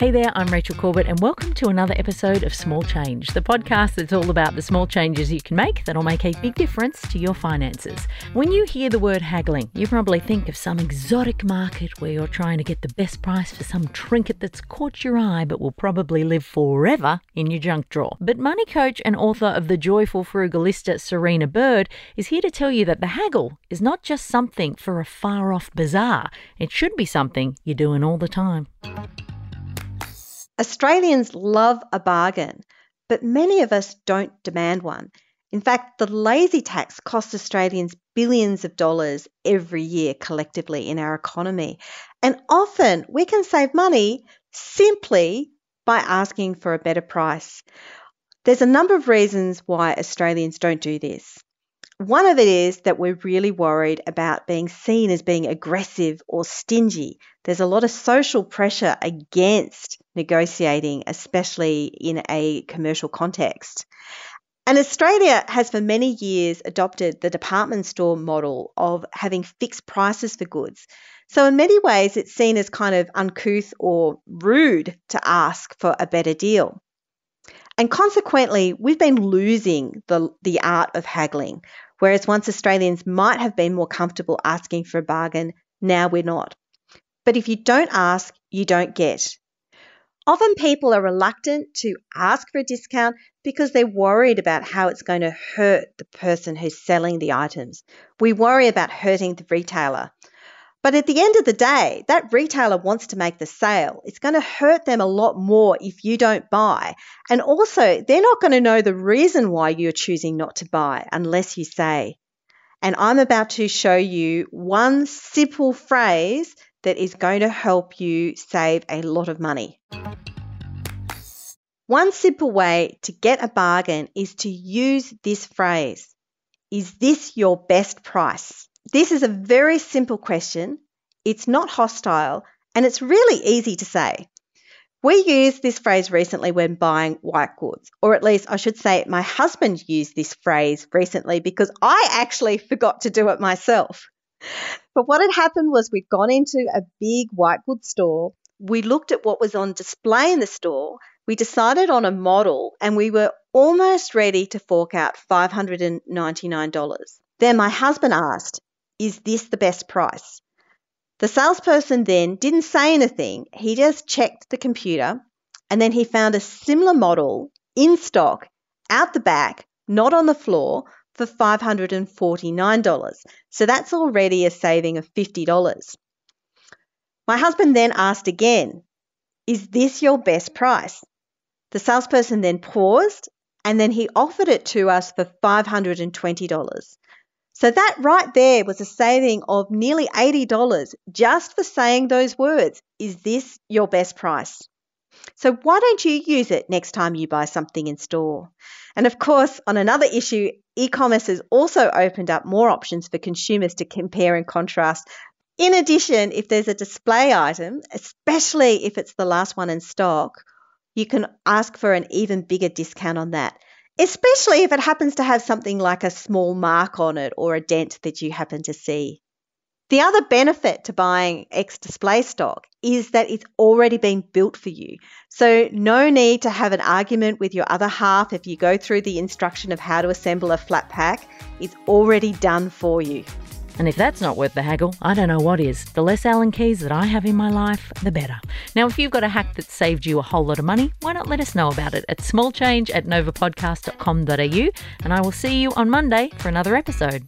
Hey there, I'm Rachel Corbett, and welcome to another episode of Small Change, the podcast that's all about the small changes you can make that'll make a big difference to your finances. When you hear the word haggling, you probably think of some exotic market where you're trying to get the best price for some trinket that's caught your eye but will probably live forever in your junk drawer. But money coach and author of The Joyful Frugalista, Serina Bird, is here to tell you that the haggle is not just something for a far off bazaar, it should be something you're doing all the time. Australians love a bargain, but many of us don't demand one. In fact, the lazy tax costs Australians billions of dollars every year collectively in our economy. And often we can save money simply by asking for a better price. There's a number of reasons why Australians don't do this. One of it is that we're really worried about being seen as being aggressive or stingy. There's a lot of social pressure against negotiating, especially in a commercial context. And Australia has for many years adopted the department store model of having fixed prices for goods. So, in many ways, it's seen as kind of uncouth or rude to ask for a better deal. And consequently, we've been losing the, the art of haggling. Whereas once Australians might have been more comfortable asking for a bargain, now we're not. But if you don't ask, you don't get. Often people are reluctant to ask for a discount because they're worried about how it's going to hurt the person who's selling the items. We worry about hurting the retailer. But at the end of the day, that retailer wants to make the sale. It's going to hurt them a lot more if you don't buy. And also, they're not going to know the reason why you're choosing not to buy unless you say. And I'm about to show you one simple phrase that is going to help you save a lot of money. One simple way to get a bargain is to use this phrase Is this your best price? This is a very simple question. It's not hostile and it's really easy to say. We used this phrase recently when buying white goods, or at least I should say my husband used this phrase recently because I actually forgot to do it myself. But what had happened was we'd gone into a big white goods store, we looked at what was on display in the store, we decided on a model, and we were almost ready to fork out $599. Then my husband asked, is this the best price? The salesperson then didn't say anything. He just checked the computer and then he found a similar model in stock out the back, not on the floor, for $549. So that's already a saving of $50. My husband then asked again, Is this your best price? The salesperson then paused and then he offered it to us for $520. So that right there was a saving of nearly $80 just for saying those words. Is this your best price? So why don't you use it next time you buy something in store? And of course, on another issue, e-commerce has also opened up more options for consumers to compare and contrast. In addition, if there's a display item, especially if it's the last one in stock, you can ask for an even bigger discount on that especially if it happens to have something like a small mark on it or a dent that you happen to see. The other benefit to buying X display stock is that it's already been built for you. So, no need to have an argument with your other half if you go through the instruction of how to assemble a flat pack. It's already done for you. And if that's not worth the haggle, I don't know what is. The less Allen keys that I have in my life, the better. Now, if you've got a hack that saved you a whole lot of money, why not let us know about it at smallchange at novapodcast.com.au and I will see you on Monday for another episode.